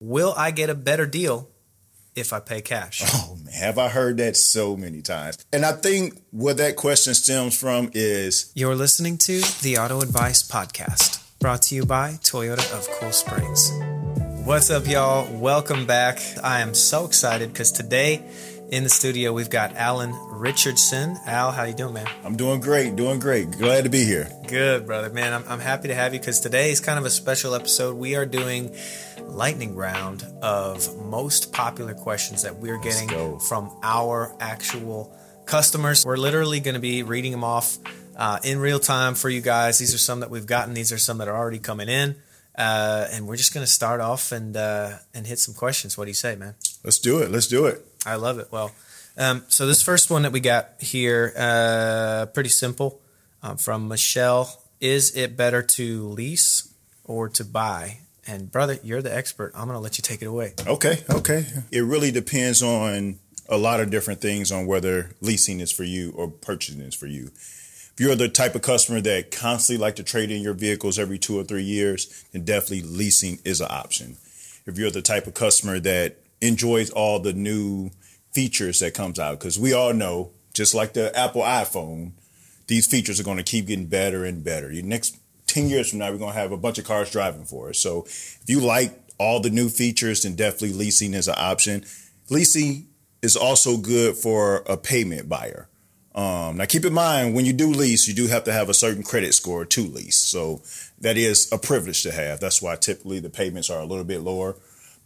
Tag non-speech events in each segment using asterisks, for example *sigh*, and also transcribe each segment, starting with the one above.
Will I get a better deal if I pay cash? Oh man, have I heard that so many times? And I think where that question stems from is You're listening to the Auto Advice Podcast, brought to you by Toyota of Cool Springs. What's up, y'all? Welcome back. I am so excited because today in the studio we've got Alan Richardson. Al, how you doing, man? I'm doing great, doing great. Glad to be here. Good, brother. Man, I'm, I'm happy to have you because today is kind of a special episode. We are doing lightning round of most popular questions that we're getting from our actual customers. We're literally going to be reading them off uh, in real time for you guys. These are some that we've gotten. These are some that are already coming in. Uh, and we're just going to start off and uh, and hit some questions. What do you say, man? Let's do it. Let's do it. I love it. Well, um, so this first one that we got here, uh, pretty simple, um, from Michelle. Is it better to lease or to buy? And brother, you're the expert. I'm gonna let you take it away. Okay, okay. It really depends on a lot of different things on whether leasing is for you or purchasing is for you. If you're the type of customer that constantly like to trade in your vehicles every two or three years, then definitely leasing is an option. If you're the type of customer that enjoys all the new features that comes out, because we all know, just like the Apple iPhone, these features are going to keep getting better and better. Your next 10 years from now, we're going to have a bunch of cars driving for us. So if you like all the new features, then definitely leasing is an option. Leasing is also good for a payment buyer. Um, now, keep in mind when you do lease, you do have to have a certain credit score to lease. So that is a privilege to have. That's why typically the payments are a little bit lower.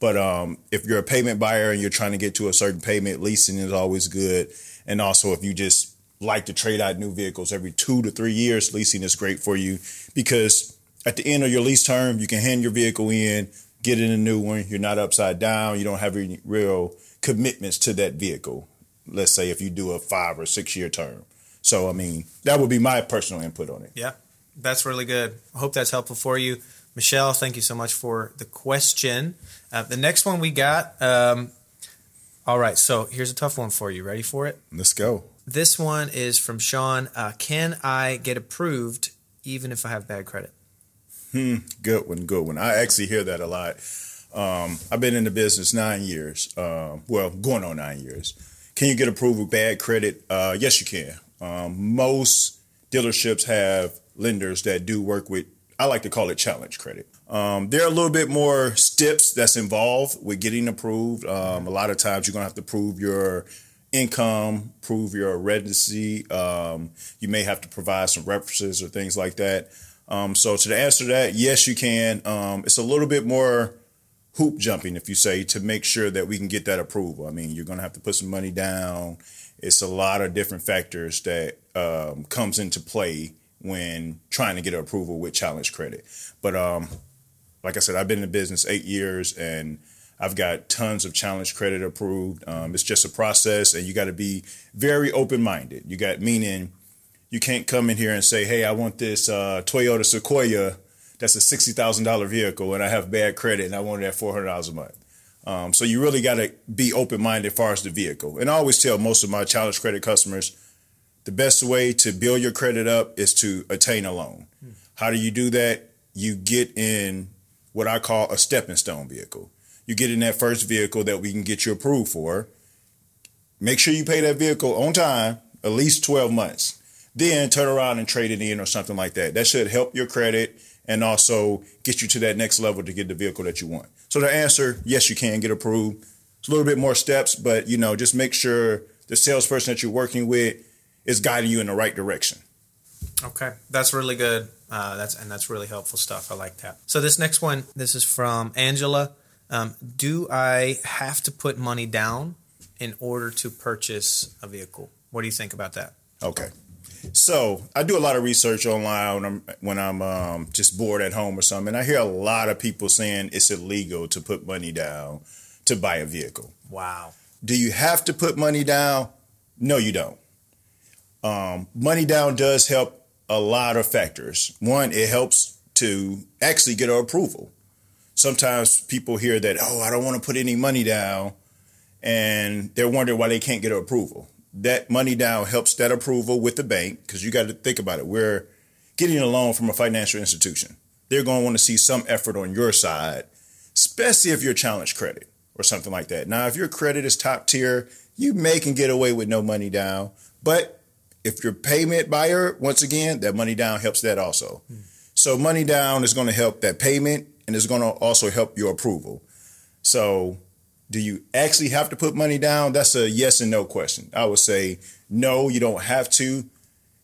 But um, if you're a payment buyer and you're trying to get to a certain payment, leasing is always good. And also, if you just like to trade out new vehicles every two to three years, leasing is great for you because at the end of your lease term, you can hand your vehicle in, get in a new one. You're not upside down. You don't have any real commitments to that vehicle. Let's say if you do a five or six year term. So, I mean, that would be my personal input on it. Yeah, that's really good. I hope that's helpful for you. Michelle, thank you so much for the question. Uh, the next one we got. Um, all right, so here's a tough one for you. Ready for it? Let's go. This one is from Sean. Uh, can I get approved even if I have bad credit? Hmm, Good one, good one. I actually hear that a lot. Um, I've been in the business nine years. Um, well, going on nine years. Can you get approved with bad credit? Uh, yes, you can. Um, most dealerships have lenders that do work with. I like to call it challenge credit. Um, there are a little bit more steps that's involved with getting approved. Um, a lot of times you're gonna have to prove your income, prove your residency. Um, you may have to provide some references or things like that. Um, so to answer that, yes, you can. Um, it's a little bit more hoop jumping, if you say, to make sure that we can get that approval. I mean, you're going to have to put some money down. It's a lot of different factors that um, comes into play when trying to get approval with challenge credit. But um, like I said, I've been in the business eight years and I've got tons of challenge credit approved. Um, it's just a process, and you got to be very open minded. You got meaning you can't come in here and say, "Hey, I want this uh, Toyota Sequoia that's a sixty thousand dollar vehicle, and I have bad credit, and I want it at four hundred dollars a month." Um, so you really got to be open minded as far as the vehicle. And I always tell most of my challenge credit customers, the best way to build your credit up is to attain a loan. How do you do that? You get in what I call a stepping stone vehicle. You get in that first vehicle that we can get you approved for. Make sure you pay that vehicle on time, at least 12 months. Then turn around and trade it in or something like that. That should help your credit and also get you to that next level to get the vehicle that you want. So the answer, yes, you can get approved. It's a little bit more steps, but you know, just make sure the salesperson that you're working with is guiding you in the right direction. Okay, that's really good. Uh, that's and that's really helpful stuff. I like that. So this next one, this is from Angela. Um, do I have to put money down in order to purchase a vehicle? What do you think about that? Okay. So I do a lot of research online when I'm when I'm um, just bored at home or something. And I hear a lot of people saying it's illegal to put money down to buy a vehicle. Wow. Do you have to put money down? No, you don't. Um, money down does help a lot of factors. One, it helps to actually get our approval. Sometimes people hear that, oh, I don't want to put any money down, and they're wondering why they can't get approval. That money down helps that approval with the bank because you got to think about it. We're getting a loan from a financial institution. They're going to want to see some effort on your side especially if you're challenged credit or something like that. Now, if your credit is top tier, you may can get away with no money down. But if you're payment buyer, once again, that money down helps that also. Hmm. So money down is going to help that payment and it's going to also help your approval. So do you actually have to put money down? That's a yes and no question. I would say no, you don't have to.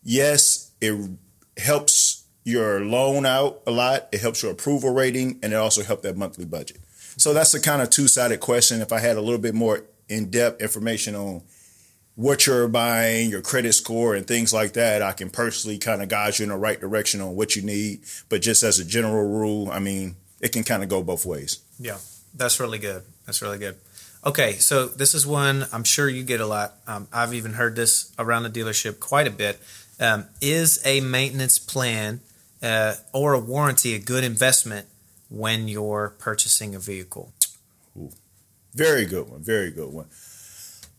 Yes, it helps your loan out a lot. It helps your approval rating and it also helps that monthly budget. So that's a kind of two-sided question. If I had a little bit more in-depth information on what you're buying, your credit score, and things like that, I can personally kind of guide you in the right direction on what you need. But just as a general rule, I mean, it can kind of go both ways. Yeah, that's really good. That's really good. Okay, so this is one I'm sure you get a lot. Um, I've even heard this around the dealership quite a bit. Um, is a maintenance plan uh, or a warranty a good investment when you're purchasing a vehicle? Ooh, very good one. Very good one.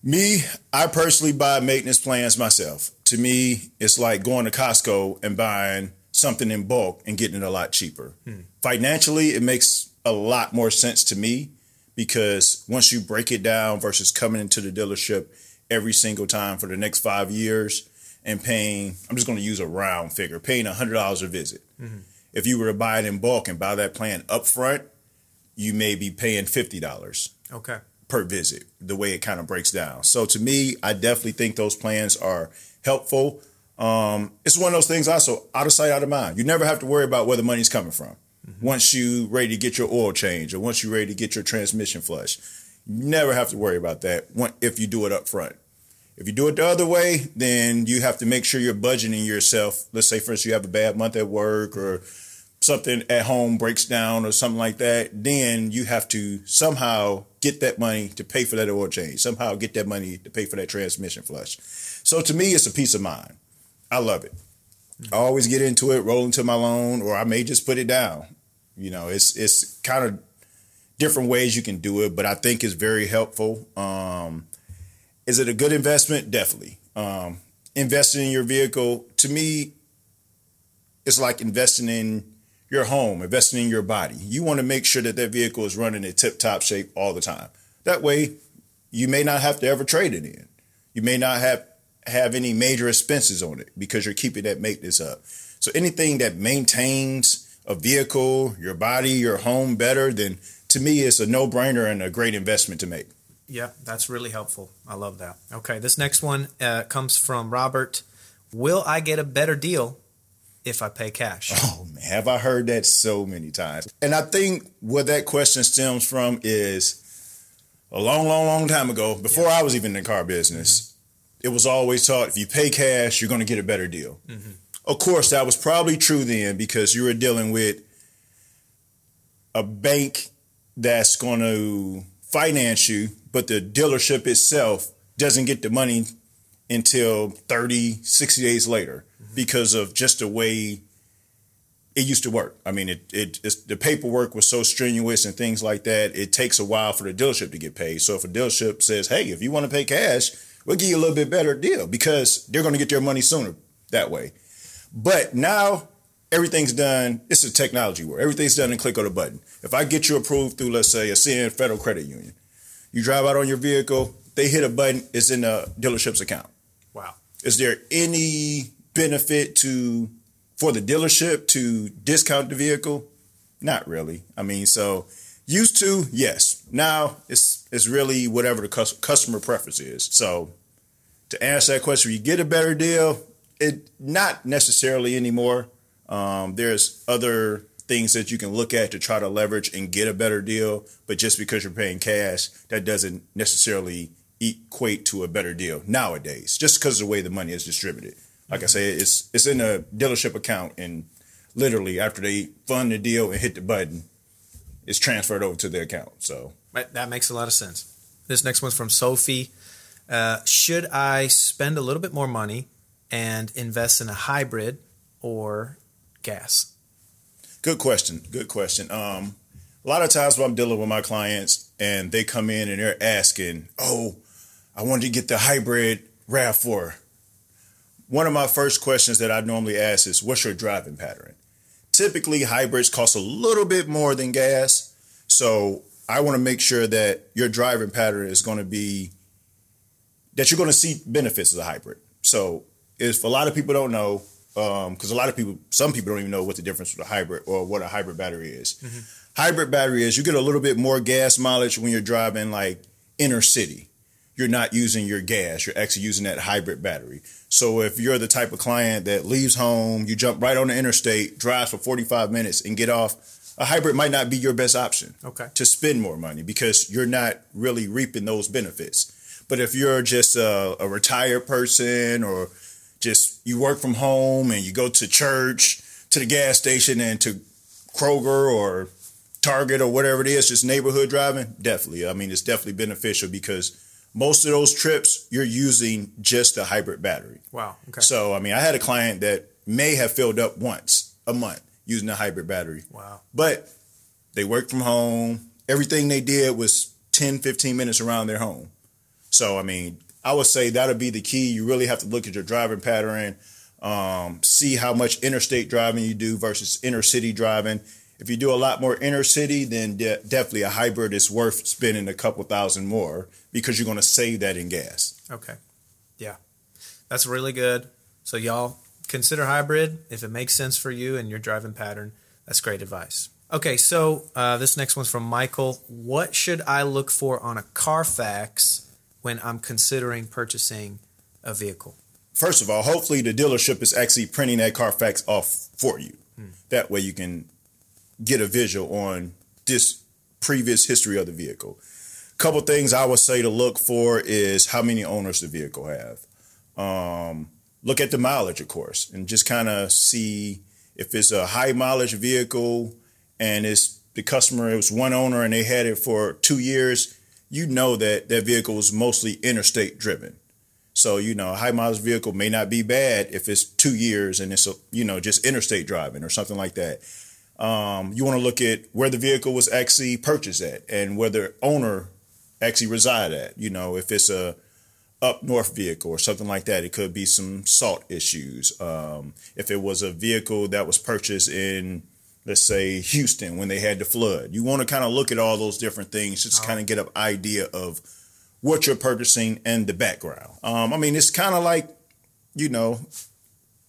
Me, I personally buy maintenance plans myself. To me, it's like going to Costco and buying something in bulk and getting it a lot cheaper. Hmm. Financially, it makes a lot more sense to me because once you break it down versus coming into the dealership every single time for the next five years and paying, I'm just going to use a round figure, paying $100 a visit. Mm-hmm. If you were to buy it in bulk and buy that plan up front, you may be paying $50. Okay. Per visit, the way it kind of breaks down. So to me, I definitely think those plans are helpful. Um, it's one of those things also out of sight, out of mind. You never have to worry about where the money's coming from. Mm-hmm. Once you ready to get your oil change or once you're ready to get your transmission flush, you never have to worry about that if you do it up front. If you do it the other way, then you have to make sure you're budgeting yourself. Let's say, for instance, you have a bad month at work or something at home breaks down or something like that. Then you have to somehow get that money to pay for that oil change, somehow get that money to pay for that transmission flush. So to me, it's a peace of mind. I love it. I always get into it, roll into my loan, or I may just put it down. You know, it's it's kind of different ways you can do it, but I think it's very helpful. Um, is it a good investment? Definitely. Um, investing in your vehicle, to me, it's like investing in your home, investing in your body. You want to make sure that that vehicle is running in tip top shape all the time. That way, you may not have to ever trade it in. You may not have have any major expenses on it because you're keeping that maintenance up. So anything that maintains a vehicle, your body, your home better, then to me, it's a no brainer and a great investment to make. Yeah, that's really helpful. I love that. Okay, this next one uh, comes from Robert. Will I get a better deal if I pay cash? Oh man, have I heard that so many times? And I think where that question stems from is a long, long, long time ago, before yeah. I was even in the car business. It was always taught if you pay cash, you're going to get a better deal. Mm-hmm. Of course, that was probably true then because you were dealing with a bank that's going to finance you but the dealership itself doesn't get the money until 30, 60 days later mm-hmm. because of just the way it used to work. I mean, it, it the paperwork was so strenuous and things like that. It takes a while for the dealership to get paid. So if a dealership says, "Hey, if you want to pay cash, we'll give you a little bit better deal," because they're going to get their money sooner that way. But now everything's done. It's a technology world. Everything's done and click on a button. If I get you approved through, let's say, a CN Federal Credit Union, you drive out on your vehicle, they hit a button, it's in the dealership's account. Wow. Is there any benefit to for the dealership to discount the vehicle? Not really. I mean, so used to, yes. Now it's it's really whatever the customer preference is. So to answer that question, you get a better deal. It not necessarily anymore. Um, there's other things that you can look at to try to leverage and get a better deal. But just because you're paying cash, that doesn't necessarily equate to a better deal nowadays, just because of the way the money is distributed. Like mm-hmm. I say, it's it's in a dealership account, and literally after they fund the deal and hit the button, it's transferred over to their account. So that makes a lot of sense. This next one's from Sophie. Uh, should I spend a little bit more money and invest in a hybrid or gas? Good question. Good question. Um, a lot of times when I'm dealing with my clients and they come in and they're asking, "Oh, I wanted to get the hybrid Rav4." One of my first questions that I normally ask is, "What's your driving pattern?" Typically, hybrids cost a little bit more than gas, So I want to make sure that your driving pattern is going to be that you're going to see benefits as a hybrid. So if a lot of people don't know, because um, a lot of people, some people don't even know what the difference with a hybrid or what a hybrid battery is. Mm-hmm. Hybrid battery is you get a little bit more gas mileage when you're driving like inner city. You're not using your gas. You're actually using that hybrid battery. So if you're the type of client that leaves home, you jump right on the interstate, drives for 45 minutes, and get off, a hybrid might not be your best option. Okay. To spend more money because you're not really reaping those benefits. But if you're just a, a retired person or just you work from home and you go to church, to the gas station, and to Kroger or Target or whatever it is, just neighborhood driving, definitely. I mean, it's definitely beneficial because most of those trips you're using just a hybrid battery. Wow. Okay. So, I mean, I had a client that may have filled up once a month using a hybrid battery. Wow. But they worked from home. Everything they did was 10, 15 minutes around their home. So, I mean, I would say that'll be the key. You really have to look at your driving pattern, um, see how much interstate driving you do versus inner city driving. If you do a lot more inner city, then de- definitely a hybrid is worth spending a couple thousand more because you're going to save that in gas. Okay. Yeah. That's really good. So, y'all consider hybrid if it makes sense for you and your driving pattern. That's great advice. Okay, so uh, this next one's from Michael. What should I look for on a Carfax when I'm considering purchasing a vehicle? First of all, hopefully the dealership is actually printing that Carfax off for you. Hmm. That way you can get a visual on this previous history of the vehicle. Couple things I would say to look for is how many owners the vehicle have. Um, look at the mileage, of course, and just kind of see if it's a high mileage vehicle and it's the customer it was one owner and they had it for two years you know that that vehicle was mostly interstate driven. So, you know, a high mileage vehicle may not be bad if it's two years and it's, a, you know, just interstate driving or something like that. Um, you want to look at where the vehicle was actually purchased at and where the owner actually reside at. You know, if it's a up north vehicle or something like that, it could be some salt issues. Um, if it was a vehicle that was purchased in let's say Houston when they had the flood. You want to kind of look at all those different things, just oh. kind of get an idea of what you're purchasing and the background. Um, I mean, it's kind of like, you know,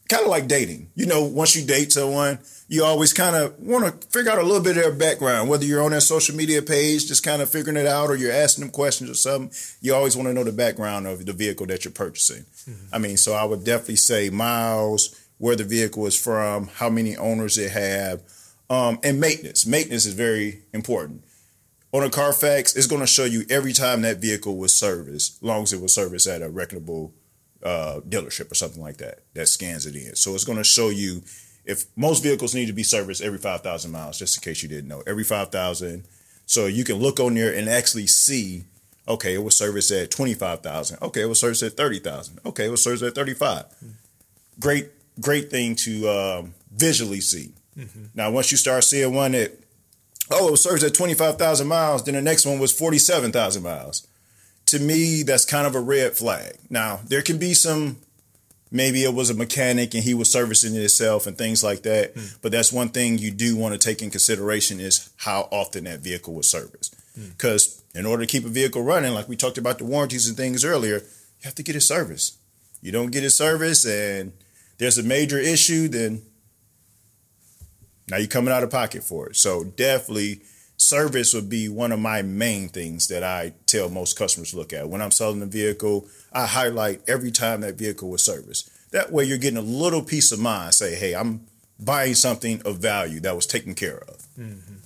kind of like dating. You know, once you date someone, you always kind of want to figure out a little bit of their background, whether you're on their social media page, just kind of figuring it out, or you're asking them questions or something. You always want to know the background of the vehicle that you're purchasing. Mm-hmm. I mean, so I would definitely say miles, where the vehicle is from, how many owners it have, um, and maintenance. Maintenance is very important. On a Carfax, it's going to show you every time that vehicle was serviced, long as it was serviced at a reputable uh, dealership or something like that that scans it in. So it's going to show you if most vehicles need to be serviced every 5,000 miles, just in case you didn't know, every 5,000. So you can look on there and actually see, okay, it was serviced at 25,000. Okay, it was serviced at 30,000. Okay, it was serviced at 35. Great, great thing to um, visually see. Mm-hmm. Now, once you start seeing one that, oh, it serves at 25,000 miles, then the next one was 47,000 miles. To me, that's kind of a red flag. Now, there can be some, maybe it was a mechanic and he was servicing it himself and things like that. Mm. But that's one thing you do want to take in consideration is how often that vehicle was serviced. Because mm. in order to keep a vehicle running, like we talked about the warranties and things earlier, you have to get it serviced. You don't get it serviced and there's a major issue, then now you're coming out of pocket for it. So definitely service would be one of my main things that I tell most customers to look at. When I'm selling a vehicle, I highlight every time that vehicle was serviced. That way you're getting a little peace of mind. Say, hey, I'm buying something of value that was taken care of. Mm-hmm.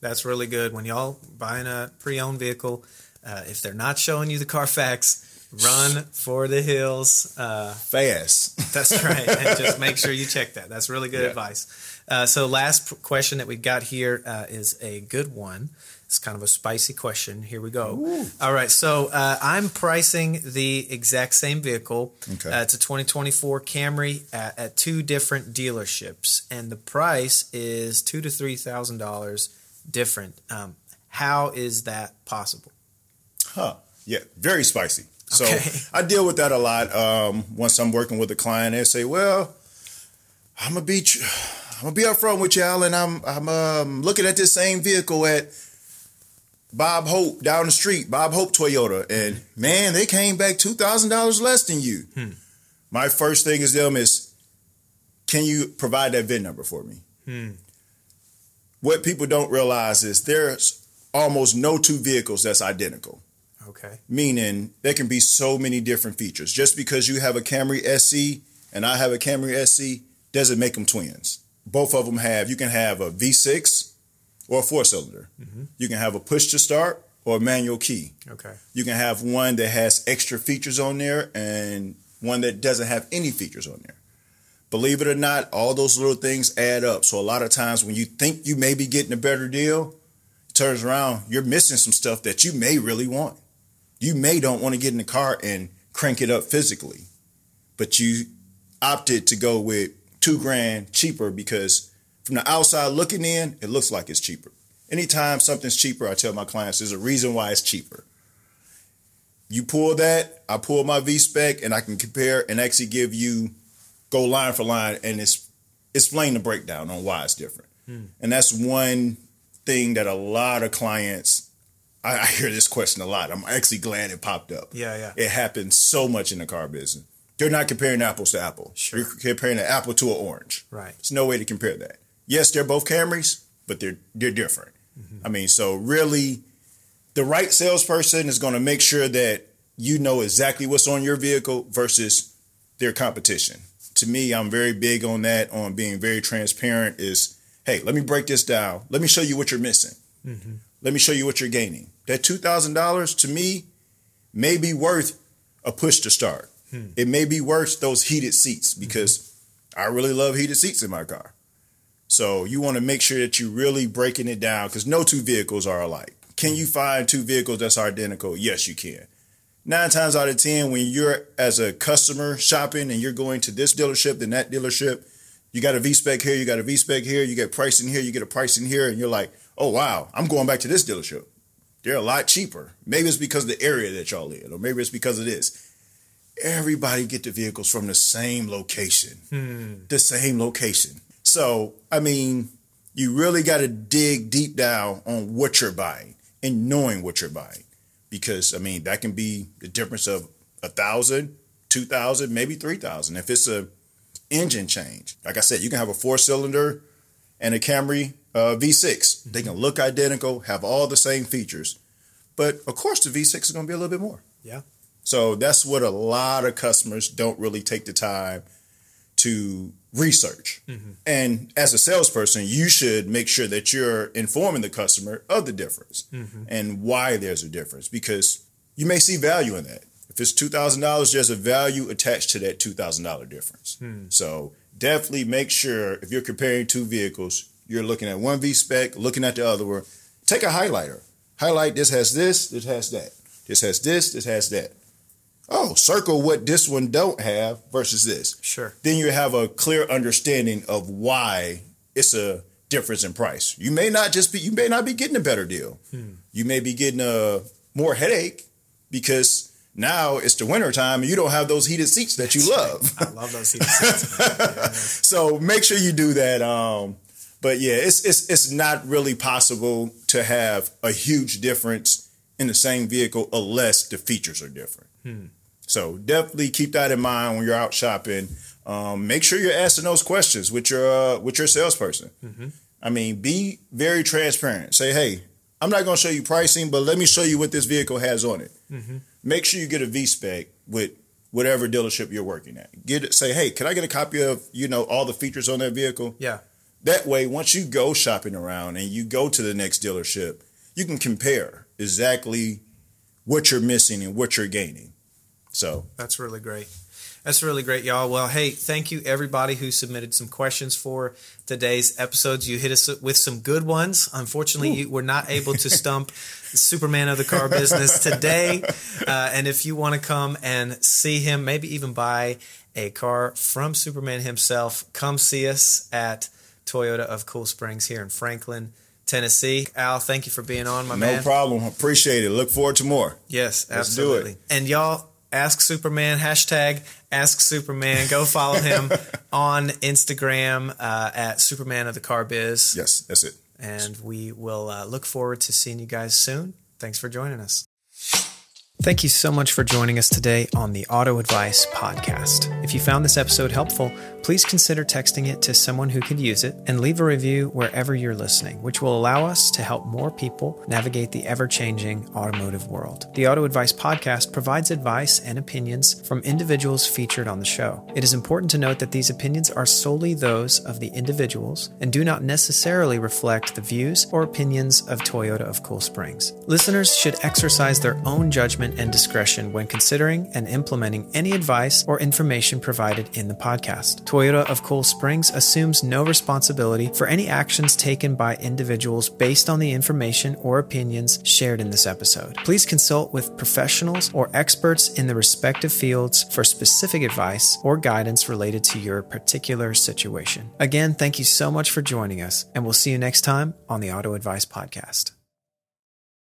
That's really good. When y'all buying a pre-owned vehicle, uh, if they're not showing you the Carfax, run for the hills uh, fast. That's right, and just make sure you check that. That's really good *laughs* yeah. advice. Uh, so, last question that we've got here uh, is a good one. It's kind of a spicy question. Here we go. Ooh. All right. So, uh, I'm pricing the exact same vehicle. Okay. Uh, it's a 2024 Camry at, at, two different dealerships, and the price is two to three thousand dollars different. Um, how is that possible? Huh. Yeah. Very spicy. So okay. I deal with that a lot. Um, once I'm working with a client, they say, "Well, I'm gonna be." I'm gonna be upfront with y'all, and I'm I'm um, looking at this same vehicle at Bob Hope down the street, Bob Hope Toyota, and man, they came back two thousand dollars less than you. Hmm. My first thing is them is, can you provide that VIN number for me? Hmm. What people don't realize is there's almost no two vehicles that's identical. Okay. Meaning there can be so many different features. Just because you have a Camry SE and I have a Camry SE doesn't make them twins. Both of them have. You can have a V6 or a four cylinder. Mm-hmm. You can have a push to start or a manual key. Okay. You can have one that has extra features on there and one that doesn't have any features on there. Believe it or not, all those little things add up. So a lot of times when you think you may be getting a better deal, it turns around, you're missing some stuff that you may really want. You may don't want to get in the car and crank it up physically, but you opted to go with two grand cheaper because from the outside looking in, it looks like it's cheaper. Anytime something's cheaper, I tell my clients there's a reason why it's cheaper. You pull that, I pull my V spec, and I can compare and actually give you go line for line and it's explain the breakdown on why it's different. Hmm. And that's one thing that a lot of clients I, I hear this question a lot. I'm actually glad it popped up. Yeah, yeah. It happens so much in the car business. They're not comparing apples to apples. Sure. You're comparing an apple to an orange. Right. There's no way to compare that. Yes, they're both Camrys, but they're they're different. Mm-hmm. I mean, so really, the right salesperson is going to make sure that you know exactly what's on your vehicle versus their competition. To me, I'm very big on that. On being very transparent. Is hey, let me break this down. Let me show you what you're missing. Mm-hmm. Let me show you what you're gaining. That two thousand dollars to me may be worth a push to start. Hmm. It may be worse those heated seats mm-hmm. because I really love heated seats in my car. So you want to make sure that you're really breaking it down because no two vehicles are alike. Can hmm. you find two vehicles that's identical? Yes, you can. Nine times out of ten, when you're as a customer shopping and you're going to this dealership then that dealership, you got a V spec here, you got a V spec here, you get pricing here, you get a pricing here, and you're like, oh wow, I'm going back to this dealership. They're a lot cheaper. Maybe it's because of the area that y'all in, or maybe it's because of this. Everybody get the vehicles from the same location, the same location. So, I mean, you really got to dig deep down on what you're buying and knowing what you're buying, because I mean that can be the difference of a thousand, two thousand, maybe three thousand. If it's a engine change, like I said, you can have a four cylinder and a Camry uh, V6. They can look identical, have all the same features, but of course the V6 is going to be a little bit more. Yeah. So that's what a lot of customers don't really take the time to research. Mm-hmm. And as a salesperson, you should make sure that you're informing the customer of the difference mm-hmm. and why there's a difference because you may see value in that. If it's $2,000, there's a value attached to that $2,000 difference. Hmm. So definitely make sure if you're comparing two vehicles, you're looking at one V spec, looking at the other one. Take a highlighter. Highlight this has this, this has that. This has this, this has that. Oh, circle what this one don't have versus this. Sure. Then you have a clear understanding of why it's a difference in price. You may not just be you may not be getting a better deal. You may be getting a more headache because now it's the winter time and you don't have those heated seats that you love. I love those heated seats. *laughs* Yeah. so make sure you do that. Um, but yeah, it's it's it's not really possible to have a huge difference in the same vehicle unless the features are different. So definitely keep that in mind when you're out shopping. Um, make sure you're asking those questions with your uh, with your salesperson. I mean, be very transparent. Say, hey, I'm not going to show you pricing, but let me show you what this vehicle has on it. Make sure you get a V spec with whatever dealership you're working at. Get it. Say, hey, can I get a copy of you know all the features on that vehicle? Yeah. That way, once you go shopping around and you go to the next dealership, you can compare exactly what you're missing and what you're gaining. So That's really great. That's really great, y'all. Well, hey, thank you everybody who submitted some questions for today's episodes. You hit us with some good ones. Unfortunately, you were not able to stump Superman of the car business today. Uh, and if you want to come and see him, maybe even buy a car from Superman himself, come see us at Toyota of Cool Springs here in Franklin, Tennessee. Al, thank you for being on, my no man. problem. Appreciate it. Look forward to more. Yes, Let's do it. absolutely. And y'all, ask Superman hashtag Ask Superman. Go follow him *laughs* on Instagram uh, at Superman of the Car Biz, Yes, that's it. and we will uh, look forward to seeing you guys soon. Thanks for joining us. Thank you so much for joining us today on the Auto Advice Podcast. If you found this episode helpful, please consider texting it to someone who could use it and leave a review wherever you're listening, which will allow us to help more people navigate the ever changing automotive world. The Auto Advice Podcast provides advice and opinions from individuals featured on the show. It is important to note that these opinions are solely those of the individuals and do not necessarily reflect the views or opinions of Toyota of Cool Springs. Listeners should exercise their own and discretion when considering and implementing any advice or information provided in the podcast. Toyota of Cool Springs assumes no responsibility for any actions taken by individuals based on the information or opinions shared in this episode. Please consult with professionals or experts in the respective fields for specific advice or guidance related to your particular situation. Again, thank you so much for joining us, and we'll see you next time on the Auto Advice Podcast.